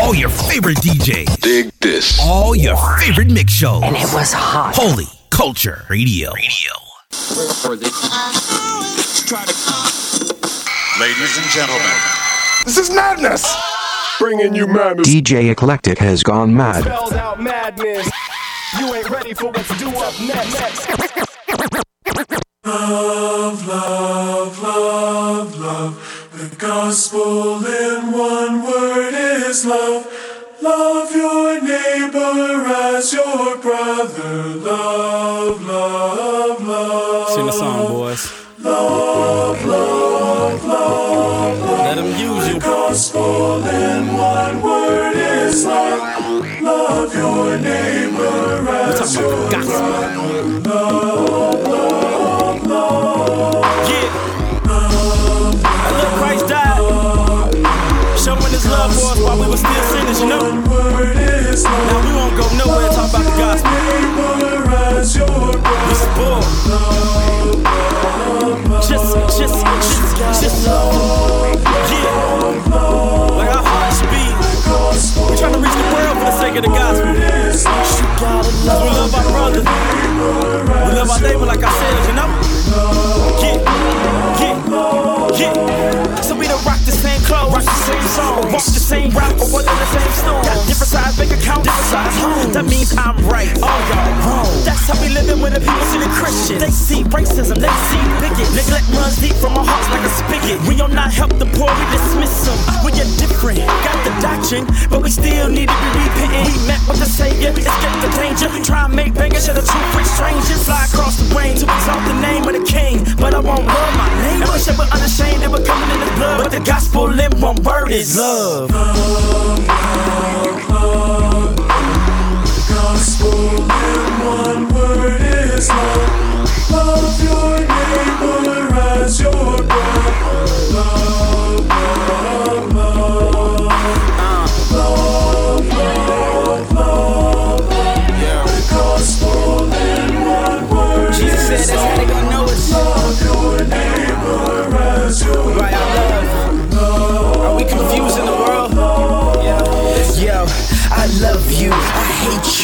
All your favorite DJs. Dig this. All your favorite mix shows. And it was hot. Holy Culture Radio. Radio. Ladies and gentlemen, This is madness. Bringing you madness. DJ Eclectic has gone mad. Spelled out madness. You ain't ready for what to do up next. Love, love, love, love. Gospel in one word is love. Love your neighbor as your brother. Love, love, love. Sing the song, boys. Love, love, love, love. Let them use you. The gospel in one word is love. Love your neighbor as your about the gospel. brother. Love, you know? Now we won't go nowhere talk about the gospel. We brother. spoiled. Just, just, just, just. Yeah. Like our hearts beat. We're trying to reach the world for the sake of the gospel. Cause we love our brother. We love our neighbor like ourselves, you the same route, or whether the same store. Got different size bank accounts, different size homes. That means I'm right, all y'all wrong. That's how we living when the people see the Christian. They see racism, they see bigot. Neglect runs deep from our hearts like a spigot. We don't not help the poor, we dismiss the doctrine, but we still need to be repenting. We met with the Savior, escape the danger. Try and make bangers share the truth with strangers. Fly across the range to exalt the name of the King, but I won't love my name. And we said we're unashamed and we're coming in the blood, but the gospel in one word is love. Gospel in one word is love. Love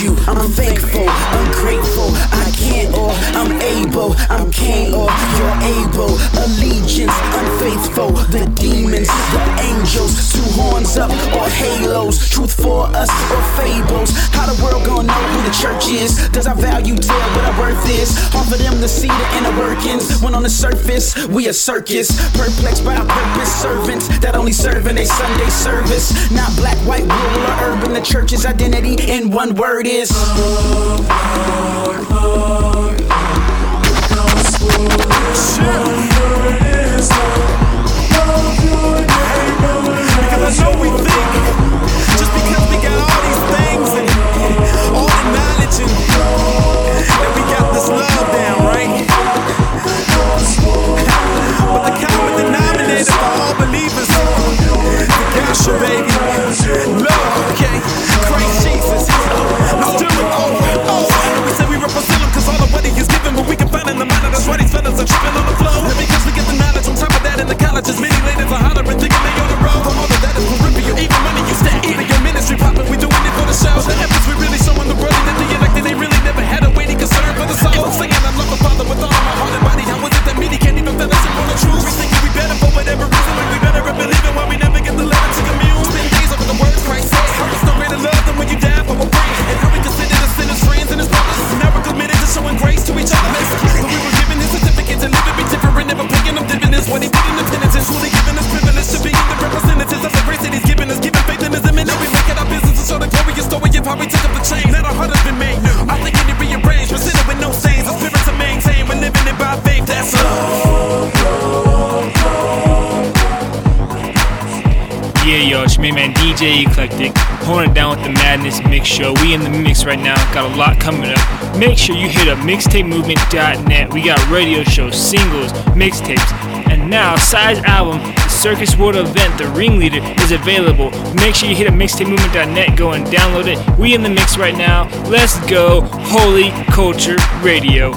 you, I'm thankful, ungrateful, I'm king or you're able, allegiance, unfaithful, the demons, the angels, two horns up or halos, truth for us or fables, how the world gonna know who the church is, does our value tell what our worth is, hard for them to see the inner workings, when on the surface, we a circus, perplexed by our purpose, servants that only serve in a Sunday service, not black, white, rural, or urban. The church's identity in one word is Because I know we think mixtapemovement.net. We got radio shows, singles, mixtapes, and now Size album, the Circus World event, The Ringleader, is available. Make sure you hit up mixtapemovement.net, go and download it. We in the mix right now. Let's go, Holy Culture Radio.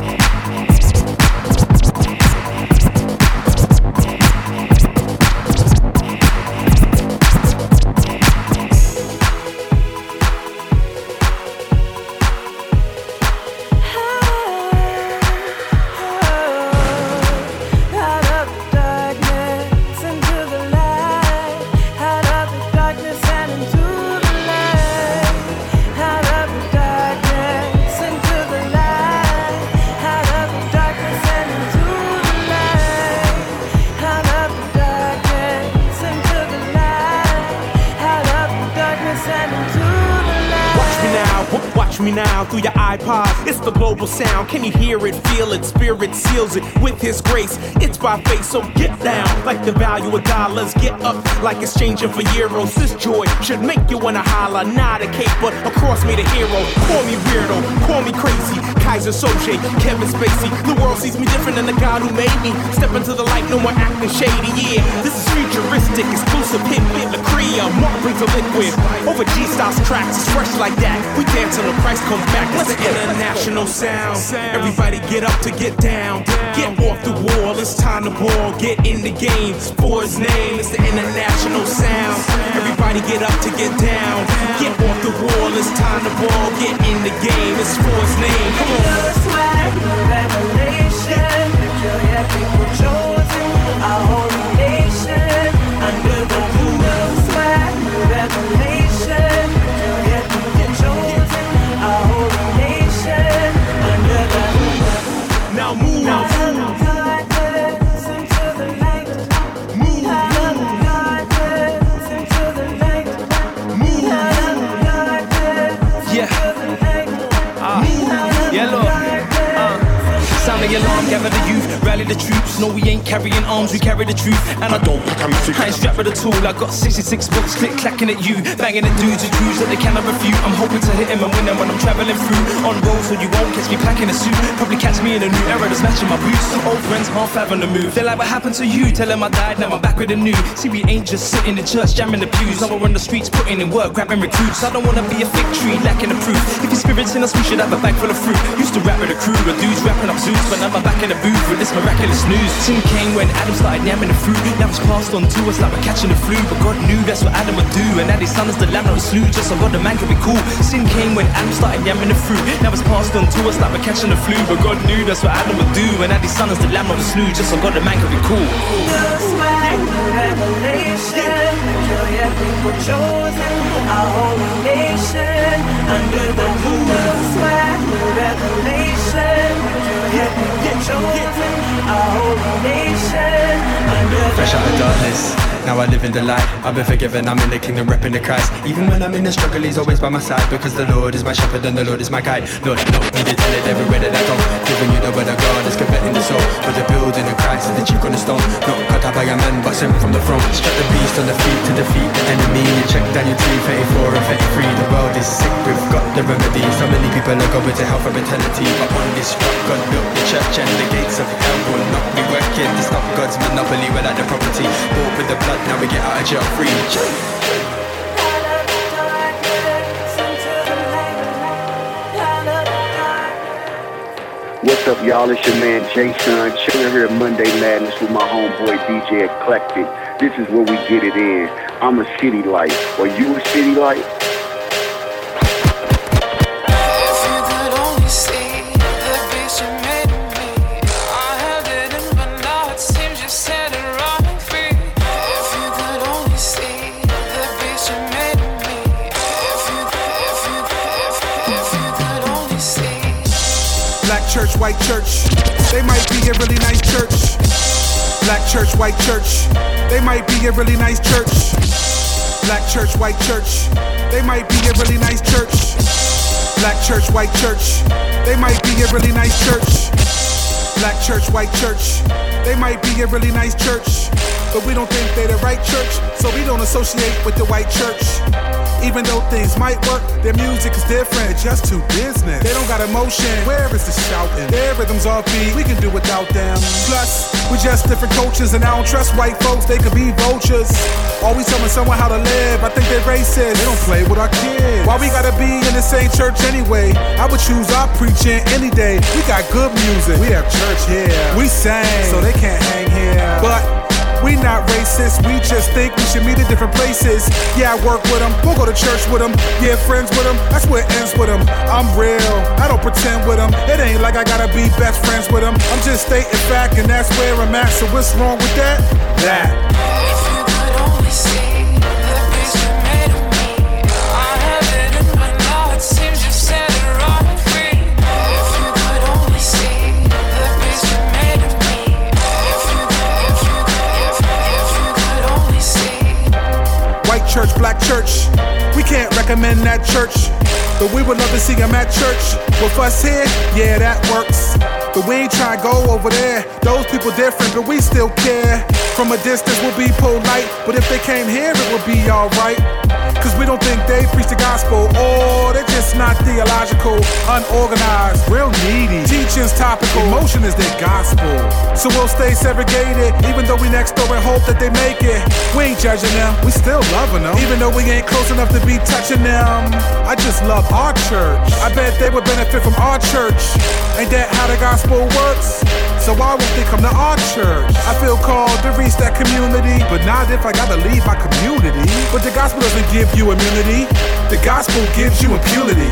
The global sound. Can you hear it, feel it? Spirit seals it with His grace. It's by faith, so get down like the value of dollars. Get up like exchanging for euros. This joy should make you wanna holler. Not a cape, but across me the hero. Call me weirdo, call me crazy. Keyser Söze, Kevin Spacey. The world sees me different than the God who made me. Step into the light, no more acting shady. Yeah, this is futuristic, exclusive hit with a liquid over G Styles tracks. It's fresh like that. We dance until the price back. International sound. Everybody get up to get down. Get off the wall. It's time to ball. Get in the game. For his name, it's the international sound. Everybody get up to get down. Get off the wall. It's time to ball. Get in the game. It's for his name. Come on. No swag, no revelation. Peculiar people chosen, a holy nation. Under the moon, the alarm, gather the youth, rally the troops. No, we ain't carrying arms, we carry the truth. And I don't pack a I ain't strapped with a tool. I got 66 books, click clacking at you, banging at dudes and crews that they cannot refute. I'm hoping to hit him and win when I'm traveling through on roads, so you won't catch me packing a suit. Probably catch me in a new era that's matching my boots. Old friends half having the move. They're like, what happened to you? Tell them I died, now I'm back with the new. See, we ain't just sitting in church jamming the pews. Now we're on the streets putting in work, grabbing recruits. I don't wanna be a fig tree lacking the proof. If your spirit's in us, we should have a bag full of fruit. Used to rap with a crew, with dudes rapping up Zeus, now I'm back in the booth with this miraculous news. Sin came when Adam started yamming the fruit. Now it's passed on to us like we're catching the flu. But God knew that's what Adam would do. And now his son is the lamb of the slew. Just so God the man can be cool. Sin came when Adam started yamming the fruit. Now it's passed on to us like we're catching the flu. But God knew that's what Adam would do. And now his son is the lamb of the slew. Just so God the man can be cool. Fresh out of darkness, now I live in the light. I've been forgiven, I'm in the kingdom, repping the Christ. Even when I'm in the struggle, He's always by my side. Because the Lord is my shepherd and the Lord is my guide. Lord, no, need to tell it everywhere that I go. Giving you the word of God is converting the soul. For the building of Christ is the chief stone. Not cut out by a man, sent from the front Strut the beast on the feet to defeat the enemy. Check Daniel 3, 34 and 33. The world is sick, we've got the remedy. So many people are going to hell for eternity. But on this rock, God built the church and the gates of hell will not be working. To stop God's monopoly, we're like the property. Bought with the blood, now we get out of jail free. What's up, y'all? It's your man Jason, chilling here at Monday Madness with my homeboy DJ Eclectic. This is where we get it in. I'm a city light. Are you a city light? White church. They might be a really nice church. Black church, white church. They might be a really nice church. Black church, white church. They might be a really nice church. Black church, white church. They might be a really nice church. Black church, white church. They might be a really nice church. But we don't think they're the right church, so we don't associate with the white church. Even though things might work, their music is different, just too business. They don't got emotion. Where is the shouting? Their rhythms offbeat, we can do without them. Plus, we just different cultures, and I don't trust white folks, they could be vultures. Always telling someone how to live, I think they're racist. They don't play with our kids. Why we gotta be in the same church anyway? I would choose our preaching any day. We got good music, we have church here. We sing, so they can't hang here. But we not racist, we just think we should meet at different places. Yeah, I work with them, we'll go to church with them. Yeah, friends with them, that's where it ends with them. I'm real, I don't pretend with them. It ain't like I gotta be best friends with them. I'm just stating fact, and that's where I'm at. So what's wrong with that? That. If you could only see black church. We can't recommend that church, but we would love to see him at church. With us here, yeah, that works. But we ain't trying to go over there. Those people different, but we still care. From a distance, we'll be polite, but if they came here, it would be alright. Cause we don't think they preach the gospel, or they're just not theological, unorganized, real needy. Teaching's topical, emotion is their gospel. So we'll stay segregated, even though we next door and hope that they make it. We ain't judging them, we still loving them. Even though we ain't close enough to be touching them. I just love our church. I bet they would benefit from our church. Ain't that how the gospel works? So why won't they come to our church? I feel called to reach that community, but not if I gotta leave my community. But the gospel doesn't give you immunity, the gospel gives you impunity.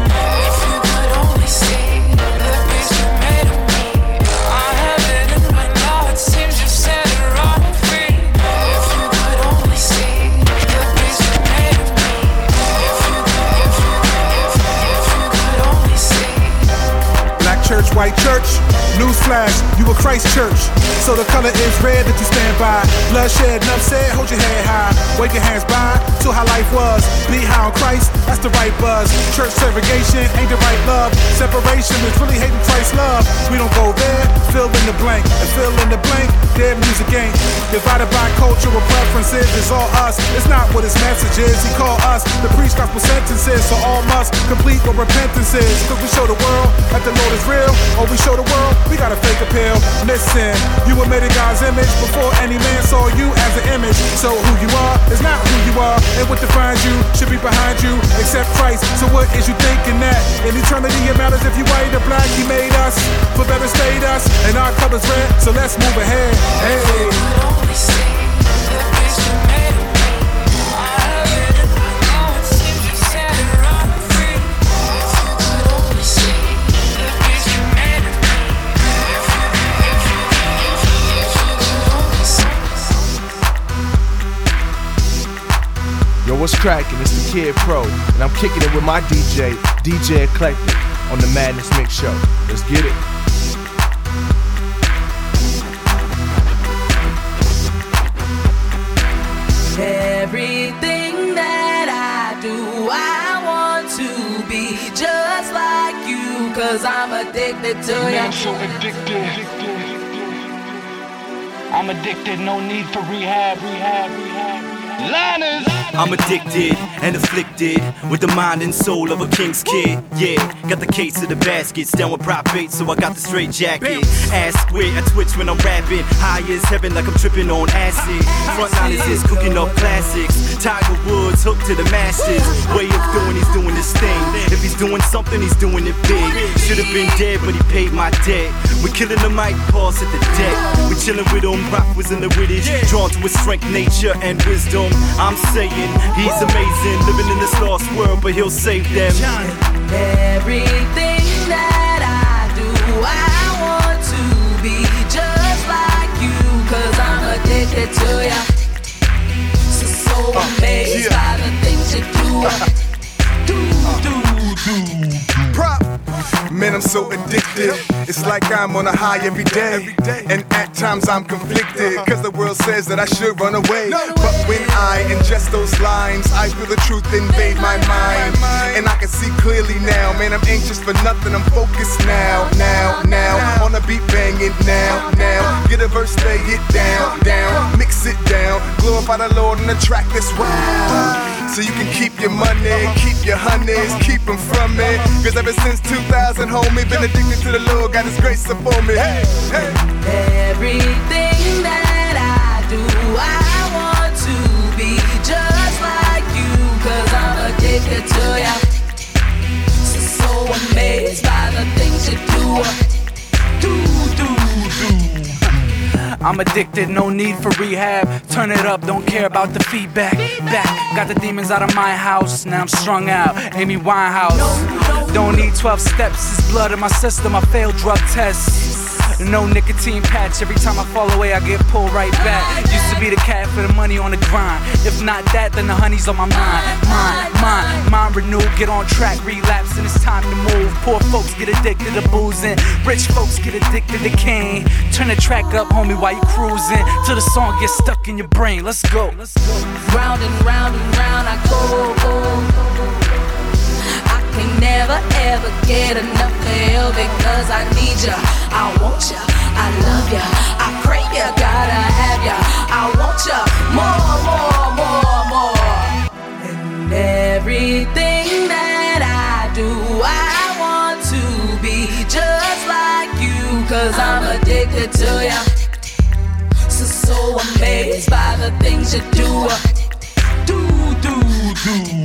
Black church, white church. Newsflash, you a Christ church. So the color is red that you stand by. Bloodshed, enough said, hold your head high. Wave your hands by to how life was. Be high on Christ, that's the right buzz. Church segregation ain't the right love. Separation is really hating Christ's love. We don't go there, fill in the blank. And fill in the blank, their music ain't. Divided by cultural preferences, it's all us. It's not what his message is. He called us to preach gospel sentences. So all must complete what repentance is. Cause we show the world that the Lord is real. Or we show the world we got a fake appeal. Listen, you were made in God's image before any man saw you as an image. So who you are is not who you are, and what defines you should be behind you, except Christ. So what is you thinking that in eternity it matters if you white or black? He made us for better state us, and our colors red. So let's move ahead. Hey. Yo, what's cracking? It's the Kid Pro, and I'm kicking it with my DJ, DJ Eclectic, on the Madness Mix Show. Let's get it. Everything that I do, I want to be just like you, cause I'm addicted to you. I'm so addicted. I'm addicted, no need for rehab, rehab, rehab. Liners! I'm addicted and afflicted with the mind and soul of a king's kid. Yeah, got the case of the baskets down with prop bait, so I got the straight jacket. Ass square, I twitch when I'm rapping. High as heaven, like I'm tripping on acid. Frontliners is cooking up classics. Tiger Woods hooked to the masters. Way of doing, he's doing this thing. If he's doing something, he's doing it big. Should have been dead, but he paid my debt. We're killing the mic, pause at the deck. We're chilling with him, rock was in the British. Drawn to his strength, nature, and wisdom. I'm saying he's amazing, living in this lost world, but he'll save them. Everything that I do, I want to be just like you, cause I'm addicted to ya. So, so oh, amazed by the things you do. do, do, do. Prop. Man, I'm so addicted. It's like I'm on a high every day. And at times I'm conflicted. Cause the world says that I should run away. But when I ingest those lines, I feel the truth invade my mind. And I can see clearly now. Man, I'm anxious for nothing. I'm focused now, now, now. On a beat banging now, now. Get a verse, lay it down, down. Mix it down. Glorify the Lord in the track that's wow. So you can keep your money, keep your honeys, keep them from me. Cause ever since 2000, homie, been addicted to the Lord, got his grace upon me. Hey, hey. Everything that I do, I want to be just like you, cause I'm addicted to ya. So, so amazed by the things you do. I'm addicted, no need for rehab. Turn it up, don't care about the feedback. Back, got the demons out of my house. Now I'm strung out. Amy Winehouse. Don't need 12 steps, it's blood in my system. I failed drug tests. No nicotine patch. Every time I fall away, I get pulled right back. Used to be the cat for the money on the grind. If not that, then the honey's on my mind. Mind, mind, mind renewed. Get on track, relapse, and it's time to move. Poor folks get addicted to boozing. Rich folks get addicted to cane. Turn the track up, homie, while you cruising. Till the song gets stuck in your brain. Let's go. Round and round and round I go. I can never ever get enough of you because I need ya. I want ya. I love ya. I crave ya. Gotta have ya. I want ya. More, more, more, more. And everything that I do, I want to be just like you. Cause I'm addicted to ya. So, so amazed by the things you. Do, do, do, do.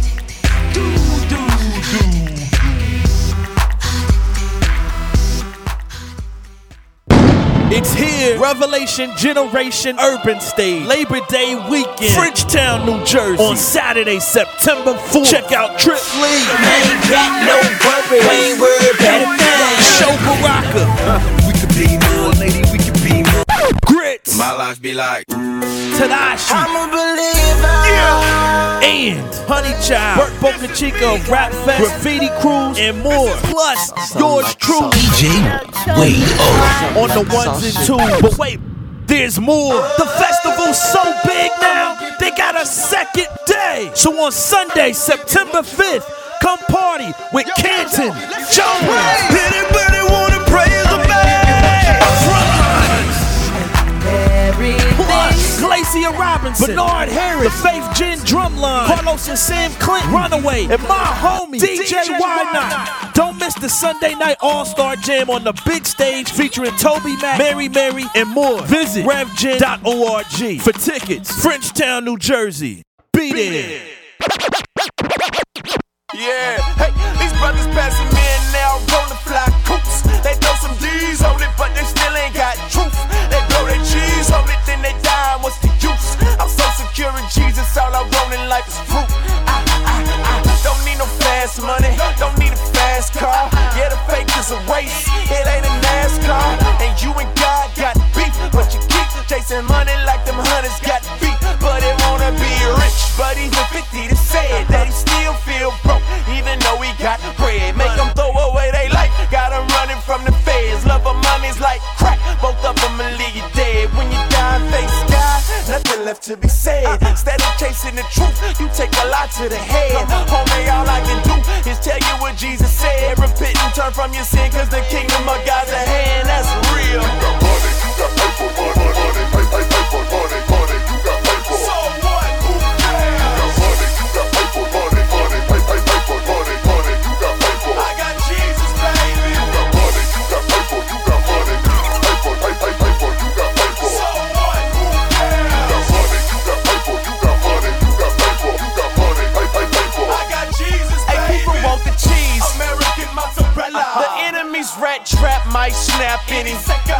It's here, Revelation Generation Urban Stage, Labor Day weekend, Frenchtown, New Jersey, on Saturday, September 4th. Check out Trip Lee. Ain't got no. We ain't worried about a thing. Sho Baraka. We could be Grits. My life be like. Tedashii. I'm a believer. Yeah. And Honey Child, Burt Boca Chica, Rap Fest, Graffiti Cruise, and more. Plus, yours truly. DJ Wade O. On the ones and twos. But wait, there's more. The festival's so big now, they got a second day. So on Sunday, September 5th, come party with Canton, Jones. Anybody Robinson, Bernard Harris, The Faith Gin Drumline, Carlos and Sam Clinton, Runaway, and my homie, DJ Why Not. Don't miss the Sunday night All Star Jam on the big stage featuring Toby Mac, Mary Mary, and more. Visit RevGen.org for tickets. Frenchtown, New Jersey. Be there. Yeah, hey, these brothers passing me and now rolling fly coops. They throw some D's on it, Jesus, all I want in life is fruit. I, I, I don't need no fast money, don't need a fast car. Yeah, the fake is a race, it ain't a NASCAR. And you and God got beef, but you keep chasing money like them hunters got beef. But they wanna be rich, but even 50 to say it, that he still feel broke, even though he got bread. Make them throw away they life, got them running from the feds. Love of money's like crack, both of them will leave you dead. When you die face God, nothing left to be the truth, you take a lot to the head. Homie, all I can do is tell you what Jesus said. Repent and turn from your sin, cause the kingdom of God's at hand. That's real. Might snap any second.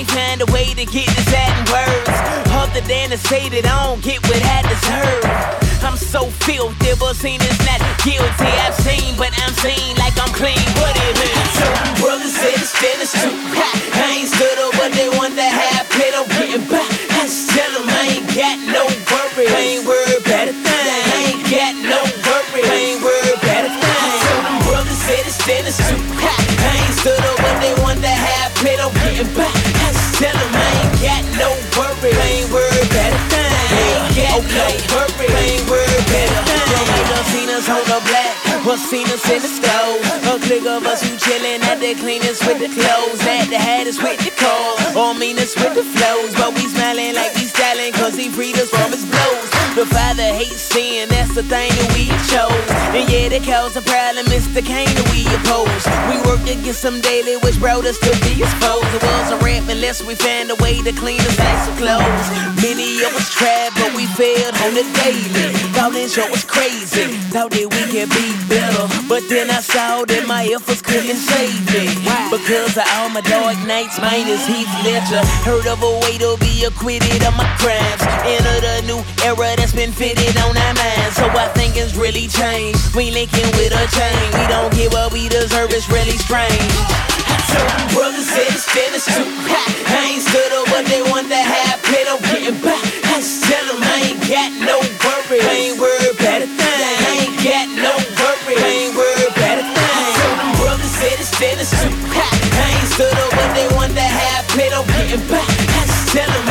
Can't find a way to get this out in words. Other than to say that I don't get what I deserve. I'm so filthy, but seen is not guilty. I've seen, but I'm seen like I'm clean. What it means? Brothers said it's finished too. I ain't stood up, but they want to have paid. I'm getting back. I just tell them I ain't got no worry. I ain't worried about a thing. I ain't got no worry. I ain't worried about a thing. Them brothers said it's finished too. You done seen us on the black, seen us in the stove. A click of us who chillin' at the with the clothes, at the hattest with the clothes, or meanest with the flows. But we smiling like us from his blows. The father hates sin, that's the thing that we chose. And yeah, that cause a problem, it's the that we oppose. We worked against some daily, which brought us to be exposed. It wasn't rap unless we found a way to clean us like some clothes. Many of us tried, but we failed on the daily. Thought this show was crazy, thought that we could be better. But then I saw that my efforts couldn't save me. Because of all my dark nights, mine is Heath Ledger. Heard of a way to be acquitted of my crimes. Enter the new era that's been fitted on our minds. So I think it's really changed. We linking with a chain. We don't get what we deserve, it's really strange. So brothers said it's finished too. I ain't stood up, but they want to have paid. I'm getting back. I just tell them I ain't got no worry. I ain't worried about a thing. I ain't got no worry. I ain't worried about a thing. So brothers said it's finished too. I ain't stood up, but they want to have paid. I'm getting back. I just tell them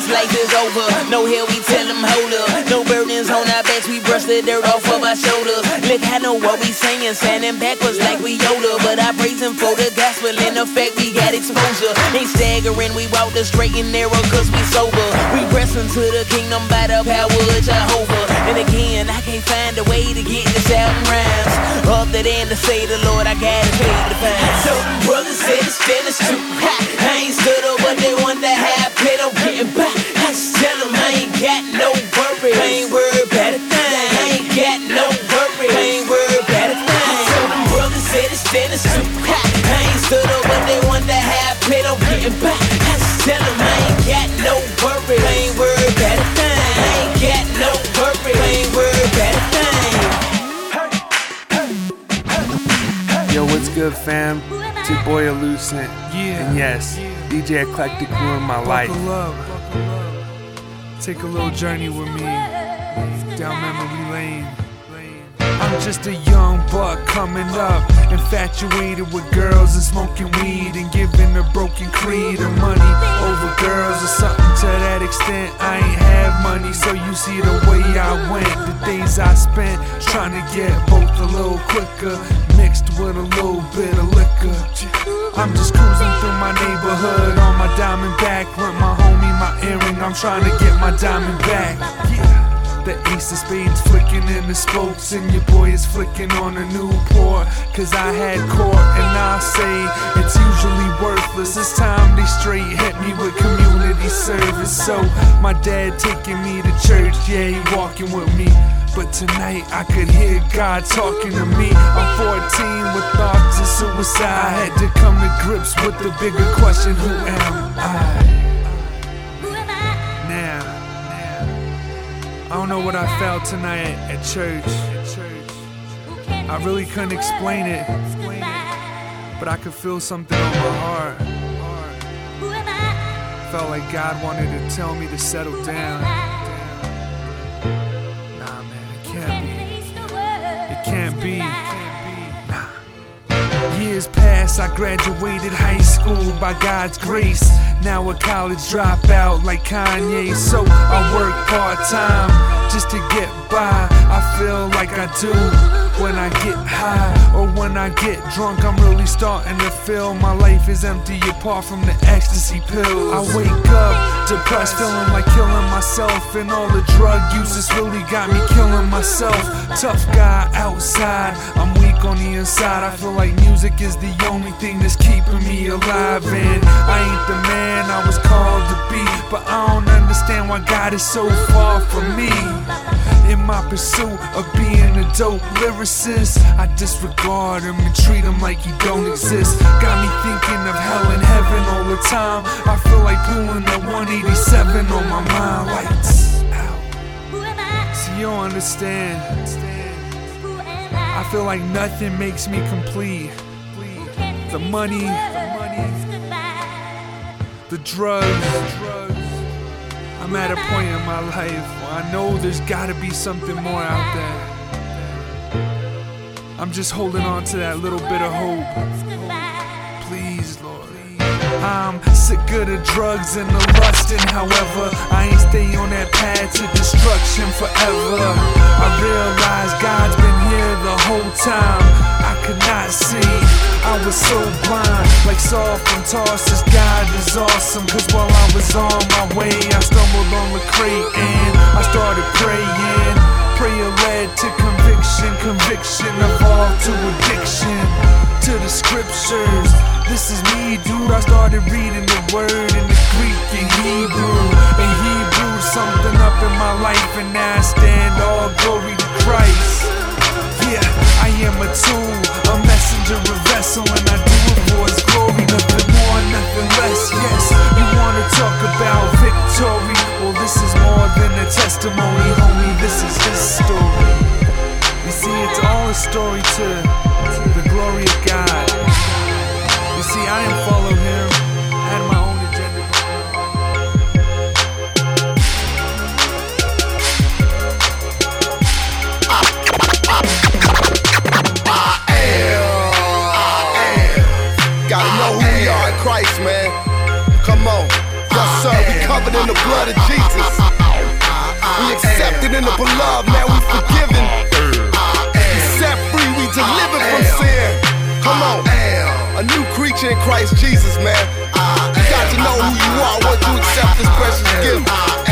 this life is over, no hell we tell them hold up. Burdens on our backs, we brush the dirt off of our shoulders. Look, I know what we saying, standing backwards like we Yoda. But I praise him for the gospel, in effect we got exposure. Ain't staggering, we walk the straight and narrow cause we sober. We press into the kingdom by the power of Jehovah. And again, I can't find a way to get this out in rhymes. Other than to say the Lord, I gotta pay the fine. So brothers said it's finished too. I ain't stood up, but they want to have paid. I'm getting back. I just tell them I ain't got no worry. I ain't worried good, fam? It's your boy Elucent. Yeah. And yes, DJ Eclectic ruined my life. Take a little journey with me down memory lane. I'm just a young buck coming up, infatuated with girls and smoking weed and giving a broken creed of money over girls or something to that extent. I ain't have money, so you see the way I went. The days I spent trying to get both a little quicker, mixed with a little bit of liquor. I'm just cruising through my neighborhood on my diamond back, with my homie my earring. I'm trying to get my diamond back. Yeah. The ace of spades flicking in the spokes, and your boy is flicking on a new port. Cause I had court, and I say it's usually worthless. This time they straight hit me with community service. So my dad taking me to church, yeah, he walking with me. But tonight I could hear God talking to me. I'm 14 with thoughts of suicide. I had to come to grips with the bigger question who am I? Don't know what I felt tonight at church. I really couldn't explain it, but I could feel something on my heart. Felt like God wanted to tell me to settle down. Years past, I graduated high school by God's grace. Now a college dropout like Kanye, so I work part time just to get by. I feel like I do when I get high or when I get drunk. I'm really starting to feel my life is empty apart from the ecstasy pill. I wake up depressed, feeling like killing myself, and all the drug use has really got me killing myself. Tough guy outside, I'm weak on the inside. I feel like music is the only thing that's keeping me alive, and I ain't the man I was called to be, but I don't understand why God is so far from me. In my pursuit of being a dope lyricist, I disregard him and treat him like he don't exist. Got me thinking of hell and heaven all the time. I feel like pulling a 187 on my mind. Lights out. So you don't understand. I feel like nothing makes me complete. The money, the drugs. I'm at a point in my life where I know there's gotta be something more out there. I'm just holding on to that little bit of hope. I'm sick of the drugs and the lusting, however, I ain't stay on that path to destruction forever. I realize God's been here the whole time. I could not see, I was so blind, like Saul from Tarsus. God is awesome, cause while I was on my way, I stumbled on the crate and I started praying. Prayer led to conviction, conviction evolved to addiction, to the scriptures. This is me, dude. I started reading the word in the Greek and Hebrew. And Hebrew something up in my life, and now I stand all glory to Christ. Yeah, I am a tool, a messenger, a vessel, and I do it for His glory. Nothing more, nothing less. Yes, you wanna talk about victory? Well, this is more than a testimony, homie. This is history. You see, it's all a story to the glory of God. You see, I didn't follow him. I had my own agenda. Gotta know who we are in Christ, man. Come on. Yes, sir. We covered in the blood of Jesus. We accepted in the beloved, man. We forgiven. Creature in Christ Jesus, man. Ah, you got to know who you are once you accept this precious gift.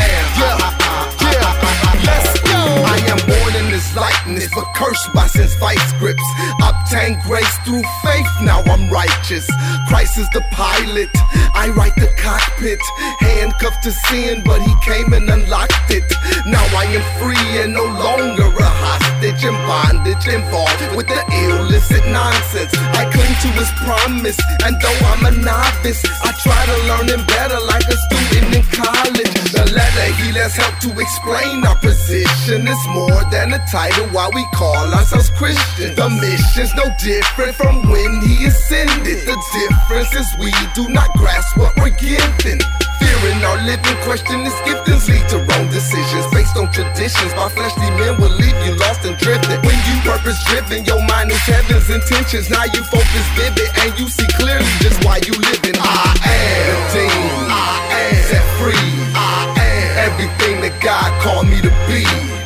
Cursed by sin's vice grips. Obtain grace through faith, now I'm righteous. Christ is the pilot, I write the cockpit. Handcuffed to sin, but he came and unlocked it. Now I am free and no longer a hostage in bondage involved with the illicit nonsense. I cling to his promise, and though I'm a novice, I try to learn him better like a student in college. The letter he let's help to explain our position. It's more than a title, why we call ourselves Christians. The mission's no different from when he ascended. The difference is we do not grasp what we're given. Fearing our living, question its giftings lead to wrong decisions based on traditions. My fleshly men will leave you lost and drifted. When you purpose driven, your mind is heaven's intentions. Now you focus vivid and you see clearly just why you living. I am redeemed. I am set free. I am everything that God called me to be.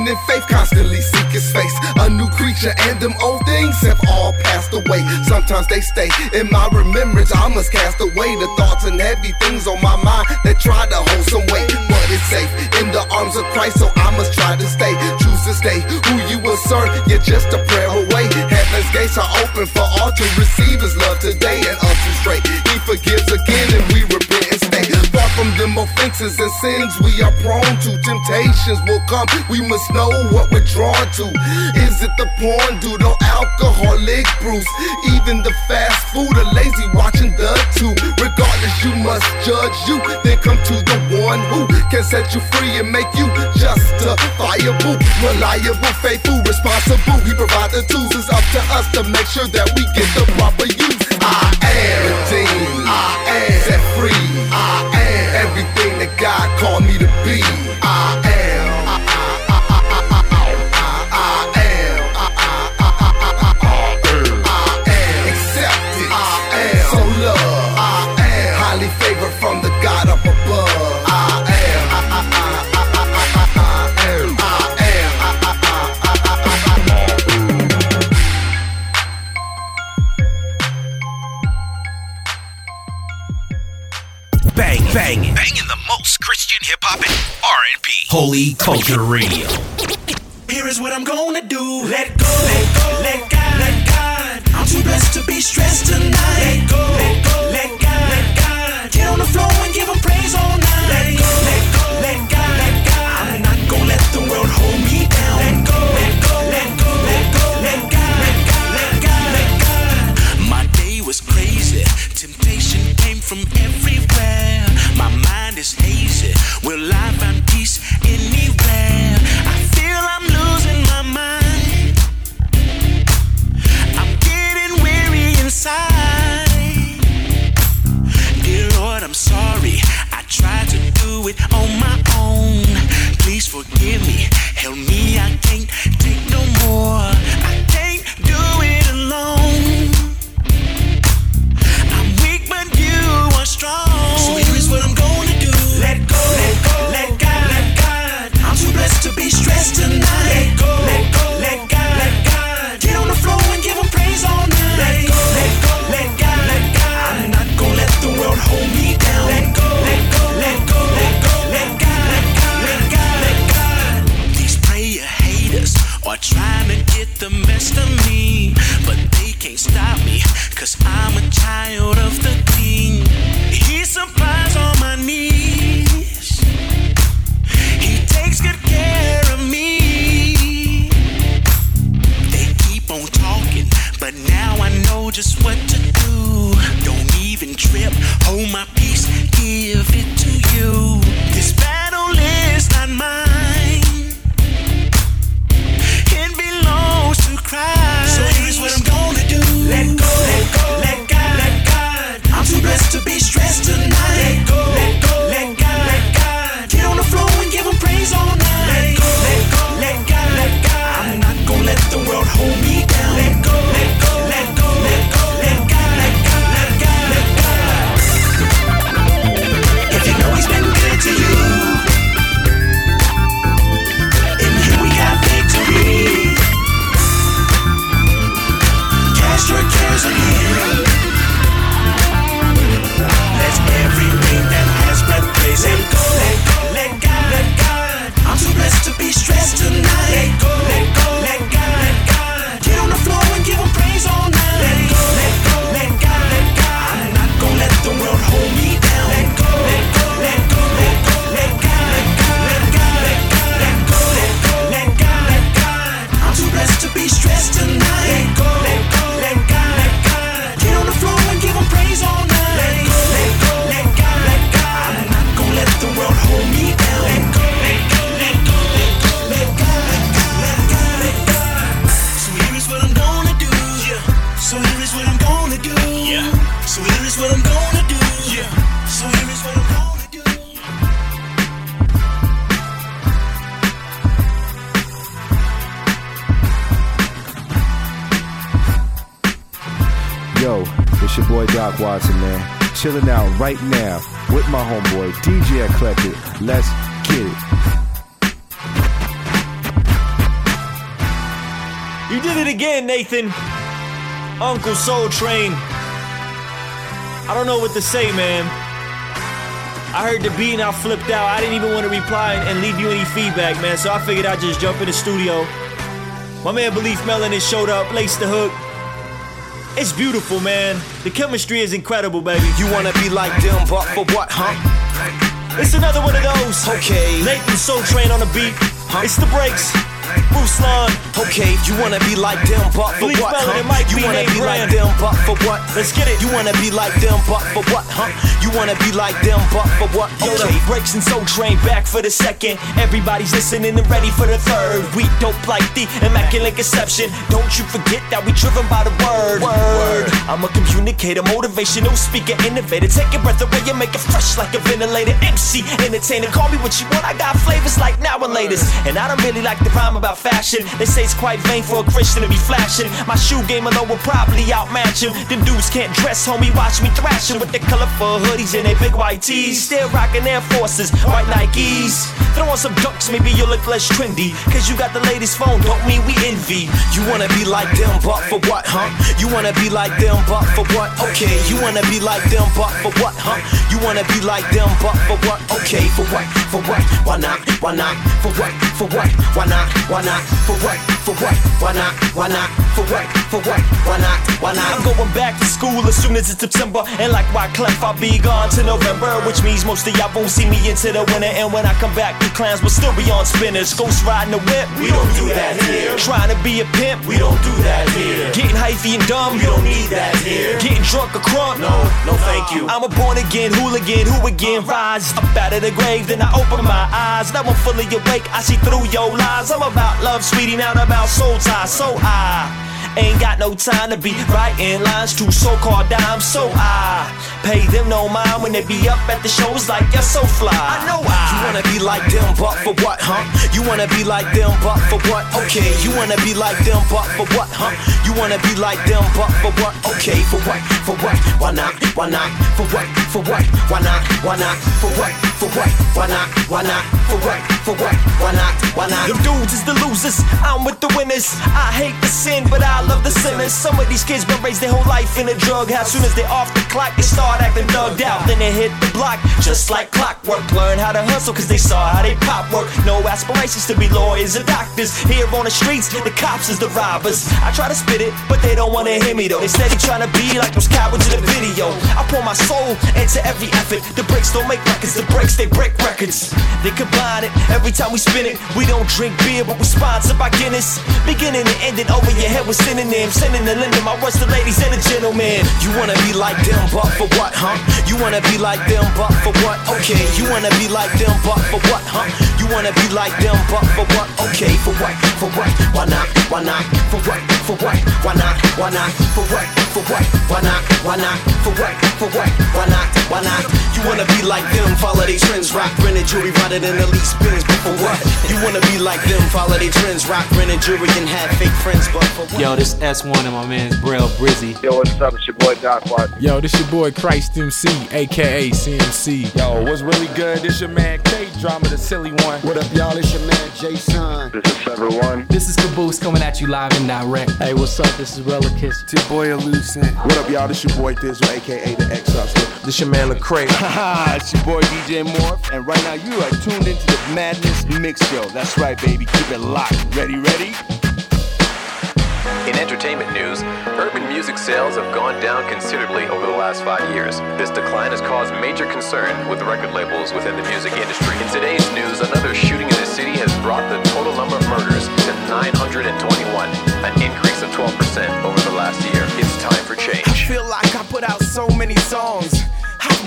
Walking in faith, constantly seek His face. A new creature, and them old things have all passed away. Sometimes they stay in my remembrance. I must cast away the thoughts and heavy things on my mind that try to hold some weight. But it's safe in the arms of Christ, so I must try to stay. Choose to stay who you will serve. You're just a prayer away. Heaven's gates are open for all to receive His love today and to straight. He forgives again, and we repent from them offenses and sins we are prone to. Temptations will come. We must know what we're drawn to. Is it the porn, doodle, alcoholic Bruce? Even the fast food, or lazy watching the two. Regardless, you must judge you. Then come to the one who can set you free and make you justifiable, reliable, faithful, responsible. He provides the tools. It's up to us to make sure that we get the proper use. I am redeemed. I am set free. I am that God called me to be. Hip hop and R&B. Holy Culture Radio. Here is what I'm gonna do. Let go, let go, let God, let God. I'm too blessed to be stressed tonight. Let go, let go, let God, let God. Get on the floor and give him praise all night. Let go, let go, Chilling out right now with my homeboy DJ Eclectic. Let's get it. You did it again, Nathan. Uncle Soul Train. I don't know what to say, man. I heard the beat and I flipped out. I didn't even want to reply and leave you any feedback, man. So I figured I'd just jump in the studio. My man Belief Melanin showed up, laced the hook. It's beautiful, man. The chemistry is incredible, baby. You wanna be like them, but for what, huh? It's another one of those. Okay. Nathan Soul Train on the beat. It's the breaks. Ruslan. Okay, you wanna be like them, but for what, huh? You wanna be like them, but for what? Let's get it. You wanna be like them, but for what, huh? You wanna be like them, but for what? Okay. breaks and Soul Train back for the second. Everybody's listening and ready for the third. We dope like the immaculate conception. Don't you forget that we driven by the word. Word. I'm a communicator, motivational speaker, innovator. Take your breath away and make it fresh like a ventilator. MC, entertainer. Call me what you want. I got flavors like now and latest. And I don't really like the rhyme about fashion. They say it's quite vain for a Christian to be flashing. My shoe game alone will probably outmatch him. Them dudes can't dress, homie. Watch me thrashing with their colorful hoodies and their big white tees. Still rocking Air Forces, white Nikes. Throw on some ducks, maybe you'll look less trendy. Cause you got the latest phone, don't mean we envy. You wanna be like them, but for what, huh? You wanna be like them, but for what? Okay, you wanna be like them, but for what, huh? You wanna be like them, but for what? Okay, for what? For what? Why not? Why not? For what? For what? Why not? Why not? For what? For what? Why not? Why not? For what? For what? Why not? Why not? I'm going back to school as soon as it's September. And like Wyclef, I'll be gone to November. Which means most of y'all won't see me into the winter. And when I come back, the clowns will still be on spinners. Ghost riding the whip. We don't do that here. Trying to be a pimp. We don't do that here. Getting hyphy and dumb. We don't need that here. Getting drunk or crunk. No, no, thank you. I'm a born again hooligan who again rise up out of the grave. Then I open my eyes. Now I'm fully awake. I see through your lies. I'm about love, sweetie, not about soul ties. So I ain't got no time to be writing lines to so-called dimes. So I pay them no mind when they be up at the shows like you're so fly. I know I. You wanna be like them, but for what, huh? You wanna be like them, but for what? Okay, you wanna be like them, but for what, huh? You wanna be like them, but for what? Okay, for what? For what? Why not? Why not? For what? For what? Why not? Why not? For what? For what? Why not? Why not? For what? For what? Why not? Why not? Them dudes is the losers, I'm with the winners. I hate the sin, but I love the sinners. Some of these kids been raised their whole life in a drug house. Soon as they off the clock, they start acting thugged out. Then they hit the block, just like clockwork. Learn how to hustle, cause they saw how they pop work. No aspirations to be lawyers or doctors. Here on the streets, the cops is the robbers. I try to spit it, but they don't wanna hear me though. They steady trying to be like those cowards in the video. I pour my soul into every effort. The breaks don't make records, the breaks they break records. They combine it every time we spin it. We don't drink beer, but we sponsored by Guinness. Beginning and ending over your head with synonyms. Sending the lending my words to ladies and the gentlemen. You wanna be like them, but for what, huh? You wanna be like them, but for what? Okay, you wanna be like them, but for what, huh? You wanna be like them, but for what? Okay, for what? For what? Why not? Why not? For what? For what? Why not? Why not? For what? For what? Why not? Why not? For what? For what? Why not? Why not? You wanna be like them, follow their trends, rock rented jewelry, ride it in the least spins, but for what? You wanna be like them, follow their trends, rock rented jewelry, and have fake friends, but for what? Yo, this S1 and my man's Braille Brizzy. Yo, what's up? It's your boy Doc Watson. Yo, this your boy Christ MC, aka CMC. Yo, what's really good? This your man K Drama, the silly one. What up, y'all? It's your man Jason. This is Sever One. This is Caboose coming at you live and direct. Hey, what's up? This is Relicus. It's your boy Elucent. What up, y'all? This your boy Thizzle, aka the X Hustler. This your man Lecrae. Haha, it's your boy DJ Morph, and right now you are tuned into the Madness Mix Show. That's right, baby. Keep it locked. Ready, ready? In entertainment news, urban music sales have gone down considerably over the last five years. This decline has caused major concern with record labels within the music industry. In today's news, another shooting in the city has brought the total number of murders to 921, an increase of 12% over the last year. Time for change. I feel like I put out so many songs.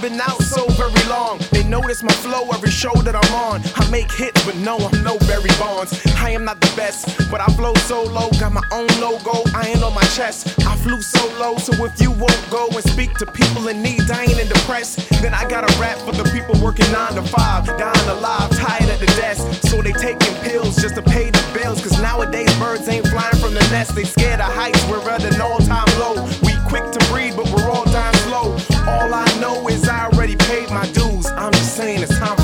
Been out so very long. They notice my flow every show that I'm on. I make hits, but no, I'm no Barry Bonds. I am not the best, but I flow so low. Got my own logo, I ain't on my chest. I flew so low, so if you won't go and speak to people in need, dying and depressed, then I gotta rap for the people working nine to five, dying alive, tired at the desk. So they taking pills just to pay the bills. Cause nowadays birds ain't flying from the nest. They scared of heights, we're at an all-time low. We quick to breed, but we're all dying slow. All I know is I already paid my dues. I'm just saying it's time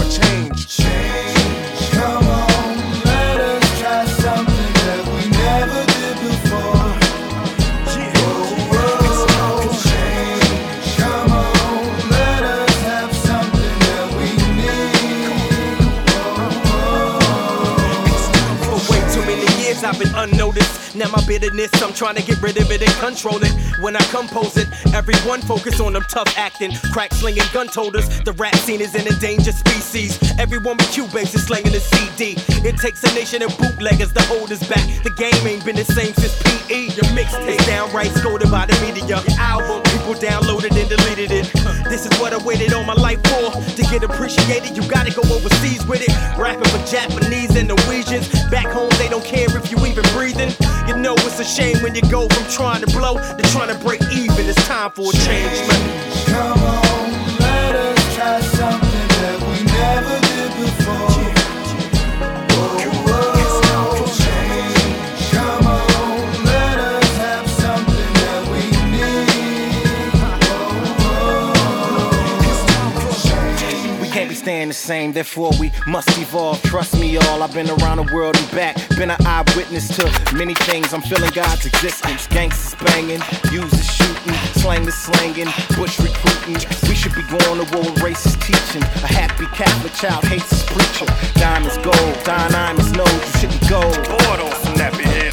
Now my bitterness, I'm trying to get rid of it and control it. When I compose it, everyone focus on them tough acting, crack slinging gun toters. The rap scene is an endangered species. Everyone with Cubase is slanging a CD. It takes a nation of bootleggers to hold us back. The game ain't been the same since PE. Your mixtape downright scolded by the media. Your album, people downloaded and deleted it. This is what I waited all my life for. To get appreciated, you gotta go overseas with it. Rapping for Japanese and Norwegians. Back home, they don't care if you even breathing. You know it's a shame when you go from trying to blow to trying to break even. It's time for a change, man. Come on, let us try something staying the same, therefore we must evolve. Trust me, all. I've been around the world and back. Been an eyewitness to many things. I'm feeling God's existence. Gangsters banging, users shooting, slang is slanging, bush recruiting. We should be going to war with racist teaching. A happy Catholic child hates his preacher. Diamonds gold, diamonds no, you shouldn't go. Bored on snappy head,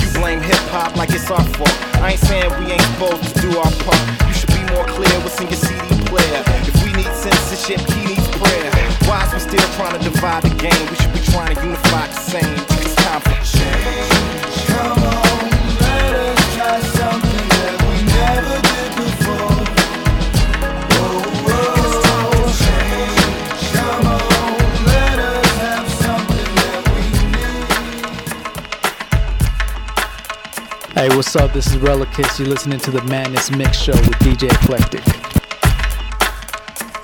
You blame hip hop like it's our fault. I ain't saying we ain't supposed to do our part. You should be more clear what's in your CD player. If censorship, he needs prayer. Why is we still trying to divide the game? We should be trying to unify the same. It's time for change. Come on, let us try something that we never did before. Whoa, whoa, change. Come on, let us have something that we Hey, what's up? This is Relicus. You're listening to the Madness Mix Show with DJ Eclectic.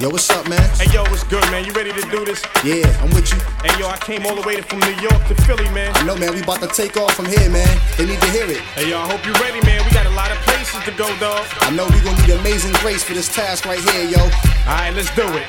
Yo, what's up, man? Hey yo, what's good, man? You ready to do this? Yeah, I'm with you. Hey yo, I came all the way from New York to Philly, man. I know, man. We about to take off from here, man. They need to hear it. Hey yo, I hope you're ready, man. We got a lot of places to go, dog. I know we gonna need amazing grace for this task right here, yo. Alright, let's do it.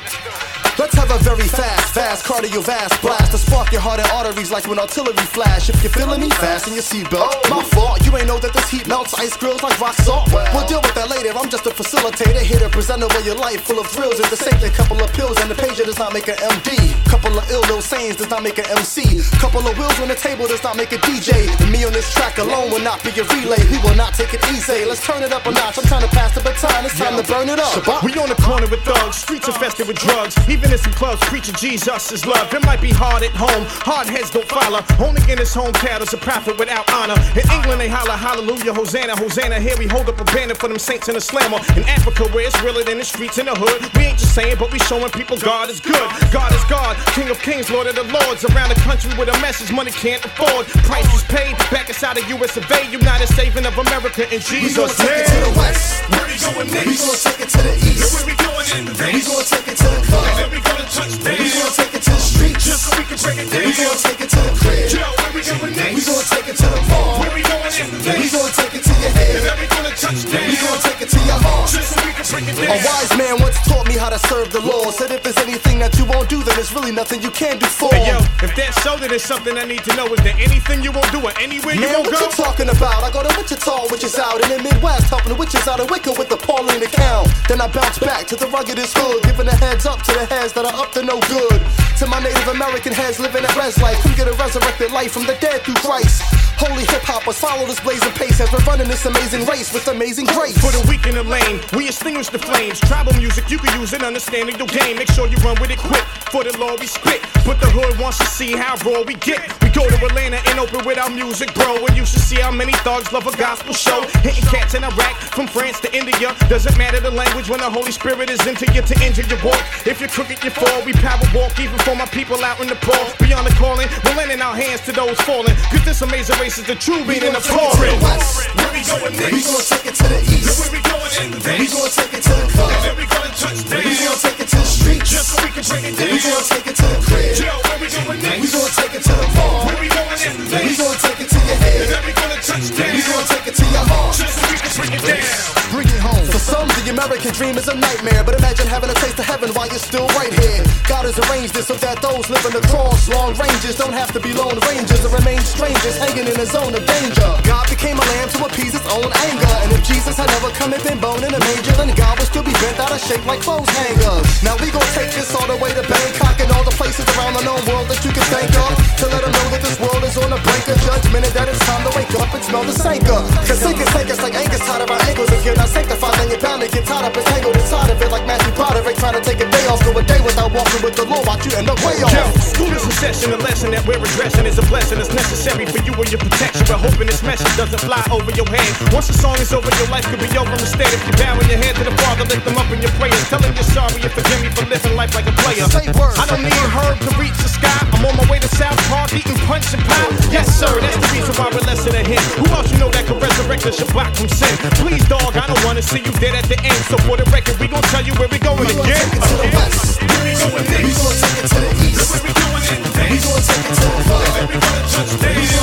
Let's have a very fast, fast cardiovascular blast to spark your heart and arteries like when artillery flash. If you're feeling me, fasten your seatbelt. Oh. My fault, you ain't know that this heat melts ice grills like rock salt. We'll deal with that later. I'm just a facilitator here to present over your life full of thrills. It's the same thing, couple of pills and the pager does not make an MD. Couple of ill little sayings does not make an MC. Couple of wheels on the table does not make a DJ. And me on this track alone will not be a relay. We will not take it easy. Let's turn it up a notch. I'm trying to pass the baton. It's time to burn it up. We on the corner with thugs, streets infested with drugs. Even in some clubs, preaching Jesus is love. It might be hard at home, hard heads don't follow. Only in his hometown is a prophet without honor. In England they holler hallelujah, hosanna, hosanna. Here we hold up a banner for them saints in the slammer. In Africa where it's realer than the streets in the hood. We ain't just saying, but we showing people God is good. God is God, King of Kings, Lord of the Lords. Around the country with a message money can't afford. Price was paid back inside the U.S. of A. United Saving of America in We Jesus' gonna take it to the west. Where we going next? We gonna take it to the east. Where we going in the We gonna take it to the club. We gonna touch down. We gonna take it to the streets. Just so we can break it down. We gonna take it to the crib. Yo, where we going next? We gonna take it to the mall. Where we going We gonna take it to your head. And then we gonna touch down. We gonna take it to your heart. So we can break it A wise man once taught me how to serve the Lord. Said if there's anything that you won't do, then there's really nothing you can do for. Hey yo, if that's so, then there's something I need to know. Is there anything you won't do or anywhere you Man, won't what go? you talking about? I go to Wichita, which is out in the Midwest, helping the witches out of Wicca with the Pauline account. Then I bounce back to the ruggedest hood, giving a heads up to the heads that are up to no good. To my Native American heads living at res life, come get a resurrected life from the dead through Christ. Holy hip hoppers, follow this blazing pace as we're running this amazing race with amazing grace. For the weak in the lane, we extinguish the flames. Tribal music, you can use it understanding the game. Make sure you run with it quick. For the law we spit. But the hood wants to see how raw we get. We go to Atlanta and open with our music, bro. And you should see how many thugs love a gospel show. Hitting cats in Iraq, from France to India. Doesn't matter the language when the Holy Spirit is into you to injure your walk. If you're crooked, you fall. We power walk even for my people out in the poor. Beyond the calling, we're lending our hands to those falling. Cause this amazing race is the true beat in the pouring. Where we going next? We gonna take it to the east. Where we going in the We next? gonna take it to the club. And then we gonna touch We gonna take it to the streets. Just so we can break it We gonna take it to the crib. Yo, where we going We gonna take it to the mall. Where we going in the We gonna take it to your And head. then we gonna touch We gonna take it to your heart. Just so we can break it down. Bring it home. For some, the American dream is a nightmare, but imagine having a taste of heaven while you're still right here. God has arranged it so that those living across long ranges don't have to be lone rangers or remain strangers hanging in a zone of danger. God became a lamb to appease his own anger, and if Jesus had never come and been born in a manger, then God would still be bent out of shape like clothes hangers. Now we gon' take this all the way to Bangkok and all the places around the known world that you can think of to let them know that this world is on the brink of judgment and that it's time to wake up and smell the sinker. Cause sinkers take us like anchors tied around ankles. If you're not sanctified, then you're bound to get tied up and tangled inside of it like Matthew Potter. Ain't trying to take a day off, go a day without walking with the Lord, Watch you end up way off. Yo, school is a session, a lesson that we're addressing is a blessing. It's necessary for you and your protection, but hoping this message doesn't fly over your head. Once the song is over, your life could be over instead. If you bow in your head to the Father, lift them up in your prayers. Tell him you're sorry and forgive me for living life like a player. I don't need a herb to reach the sky. I'm on my way to South Park, eating punch and pie. Yes, sir, that's the reason why we're less than a hit. Who else you know that can resurrect the Shabbat from sin? Please, dog, I don't wanna see you dead at the end. So for the record, we gon' tell you where we going again. to the west. We gonna take it to the east. We gonna take it to the club. We gonna take it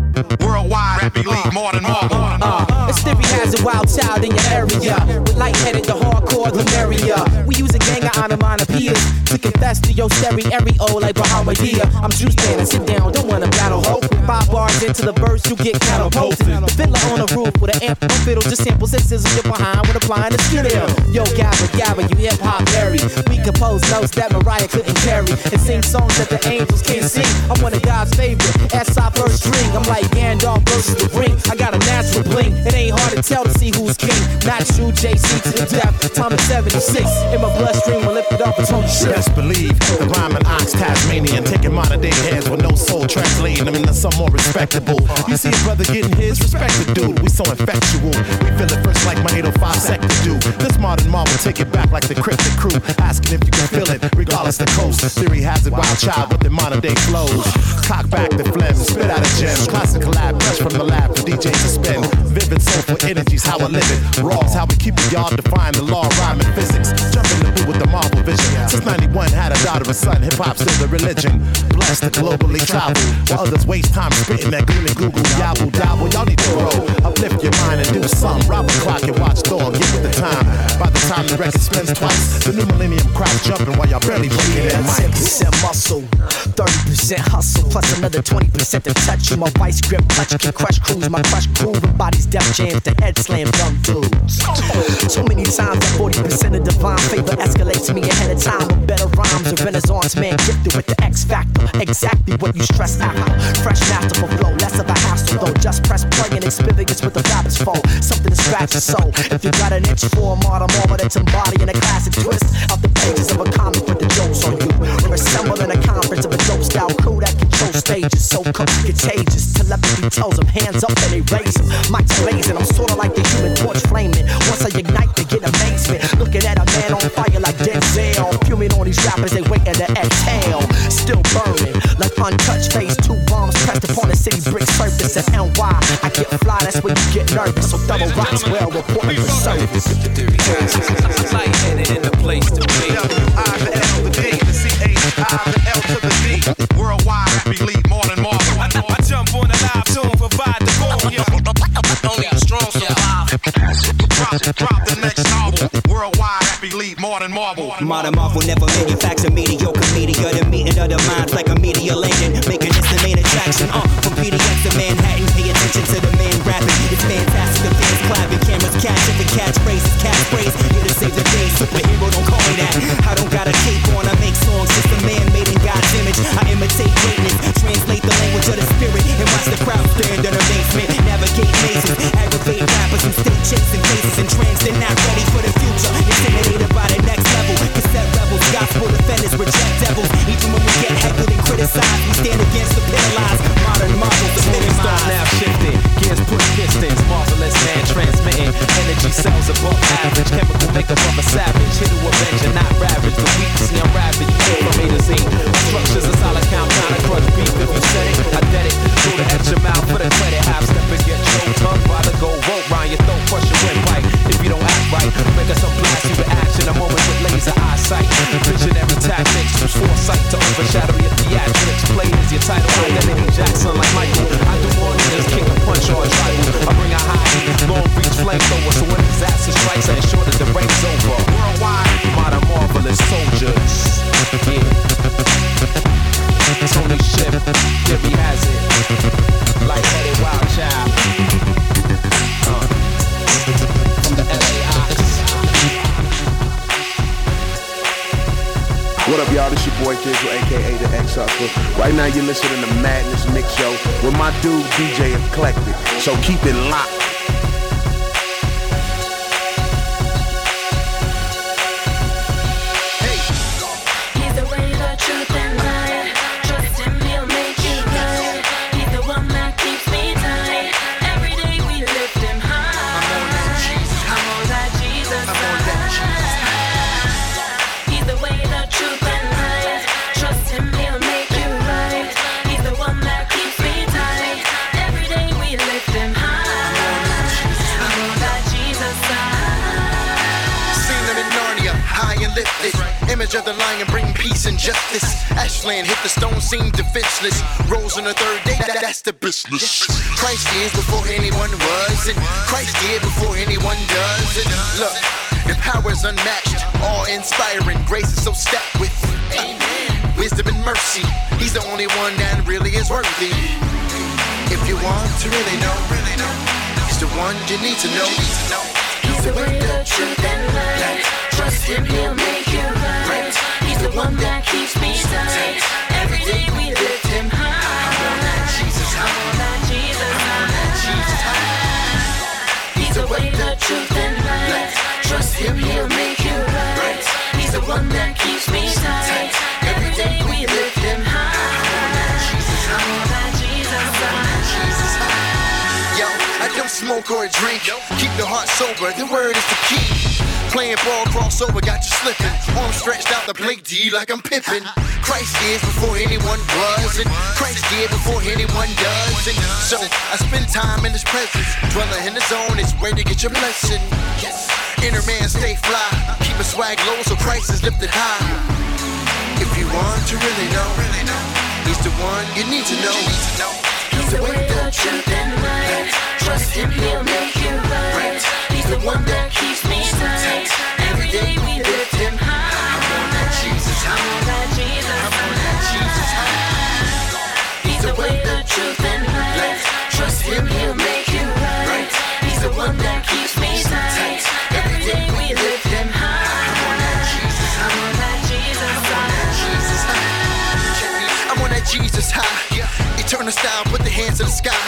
Worldwide, rap elite, more than Marvel. Uh, if Stiffy has a wild child in your area, with lightheaded the hardcore the merrier. We use a gang of onomatopoeias to confess to your stereo like Bahamadia. I'm juice man, sit down, don't wanna battle hope. Five bars into the verse, you get catapulted. The fiddler on the roof with an amp, no fiddle, just samples and sizzle your behind when applying the skill. Yo, Gabba, Gabba, you hip hop berry. We compose notes that Mariah couldn't carry and sing songs that the angels can't sing. I'm one of God's favorite. S.I. first string. I'm like Gandalf versus the ring. I got a natural bling. It ain't hard to tell to see who's king. Not you, JC to the death. Time is 76. In my bloodstream, will lift it up and tone shit. Best believe the rhyming ox Tasmanian taking modern day heads with no soul translating them into some more respectable. You see a brother getting his respect dude. We so infectual. We feel it first like my 805 sector do. This modern marvel take it back like the cryptic crew. Asking if you can feel it, regardless the coast. Theory has it wild child with the modern day flows. Cock back the phlegm, spit out a gem. Collab, fresh from the lab for DJs to spin. Vivid soulful energies, how I live it. Raw's how we keep it, y'all define the law, rhyme, and physics. Jump in the booth with the marvel vision. Since 91, had a daughter and son. Hip hop still the religion. Blessed to globally travel. While others waste time spitting that goon and Google. Yabble dabble, y'all need to grow. Uplift your mind and do some. Rob the clock and watch dog, get with the time. By the time the record spins twice, the new millennium crowd jumping while y'all barely breaking that mic. 10% muscle, 30% hustle, plus another 20% to touch. My vice grip clutch can crush crews. My crush crew with bodies death jams the head slam dumb dudes. Too many times that 40% of divine favor escalates me ahead of time. With better rhymes, a renaissance man gifted with the X factor. Exactly what you stress out. Fresh masterful flow, less of a hassle though. Just press play and experience with the rabbit's foe. Something to scratch your soul. If you got an itch for a modern moment that's embodying a classic twist of the pages of a comic with the jokes on you. Assemble in a conference of a dope style crew that controls stages. So contagious. Telepathy tells them hands up and they raise them. Mike's blazing. I'm sorta like the human torch flaming. Once I ignite, they get amazement. Looking at a man on fire like Denzel. Fuming on these rappers, they waiting to exhale. Still burning like untouched phase two bombs pressed upon the city brick surface at NY. I get fly, that's when you get nervous. So double rocks well reporting for service. Lightheaded in the place to be. I the L, the D, the C, H, I, the L to the D. Worldwide, rap elite, more than Marvel. I, I jump on the live tune, provide the boom. Yeah. Only the strong survive. Drop, drop the next novel. Worldwide, rap elite, more than Marvel. Modern Marvel never manufacture mediocre media. The meeting of the minds like a meteor landing. Making this the main attraction. Uh, from PDX to Manhattan, pay attention to the man rapping. It's fantastic, the fans clapping, cameras catching the catchphrases, catchphrase. Here to save the day, superhero, don't call me that. I don't got the crowd stand in amazement. Navigate mazes, aggravate rappers and stay chasing faces and trends. They're not ready for the future, intimidated by the next level. Cassette rebels, gospel defenders, reject devils. Even when we get heckled and criticized, we stand against the paralyzed. Modern the Moving star now shifting, gears push distance, marvelous man transmitting energy cells above average, chemical makeup of a savage, here to avenge and not to overshadow your theatrics. Played as your title identity, Jackson like Michael. I do more than just kick a punch or a tribal. I bring a high, long reach flamethrower. So when disaster strikes, I ensure that the rain's over. Worldwide, modern marvelous soldiers. Yeah. Tony Ship, give me jack This your boy Dizzle, aka the X Hustler. Right now you're listening to Madness Mix Show with my dude DJ Eclectic. So keep it locked. Of the lion bring peace and justice. Ashland hit the stone, seemed defenseless. Rose on the third day, that, that's the business. Christ is before anyone was, and Christ did before anyone does. And look, the power is unmatched, all inspiring. Grace is so stacked with wisdom and mercy. He's the only one that really is worthy. If you want to really know, he's the one you need to know. He's the way, the truth, and light. Trust him, he'll make you right. He's the one that keeps me tight. Every day we lift him high. I'm that Jesus, I'm that Jesus, I'm that Jesus. He's the way, the truth, and light. Trust him, he'll make you right. He's the one that keeps me tight. Every day we lift him high. I'm that Jesus, I'm on that don't smoke or drink. Keep the heart sober, the word is the key. Playing ball crossover, got you slipping. Arms stretched out the play D like I'm pippin'. Christ is before anyone was, and Christ did before anyone does. And so I spend time in His presence, dwelling in the zone It's where to get your blessing. Inner man stay fly, keep a swag low so is lifted high. If you want to really know, He's the one you need to know. He's the way, the truth, and light. Trust him, he'll make you right. He's the one that keeps me tight. Every day we lift him high. I'm that Jesus, Jesus, I'm that Jesus. He's the way, the truth, and light. Trust him, he'll make you right. He's the one that Eternal style, put the hands in the sky.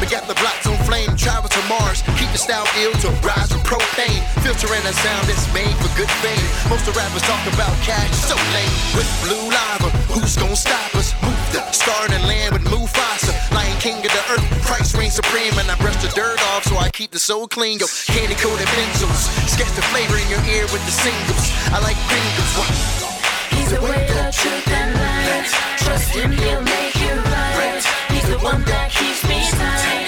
We got the blocks on flame, travel to Mars. Keep the style ill to rise with propane. Filtering a sound that's made for good fame. Most of rappers talk about cash, so lame. With blue lava, who's gonna stop us? Move the star in the land with Mufasa. Lion king of the earth, Christ reigns supreme. And I brush the dirt off so I keep the soul clean. Yo, candy coated pencils. Sketch the flavor in your ear with the singles. I like gringos. He's the way, the truth, and light. Trust him, he'll the one that keeps me tight.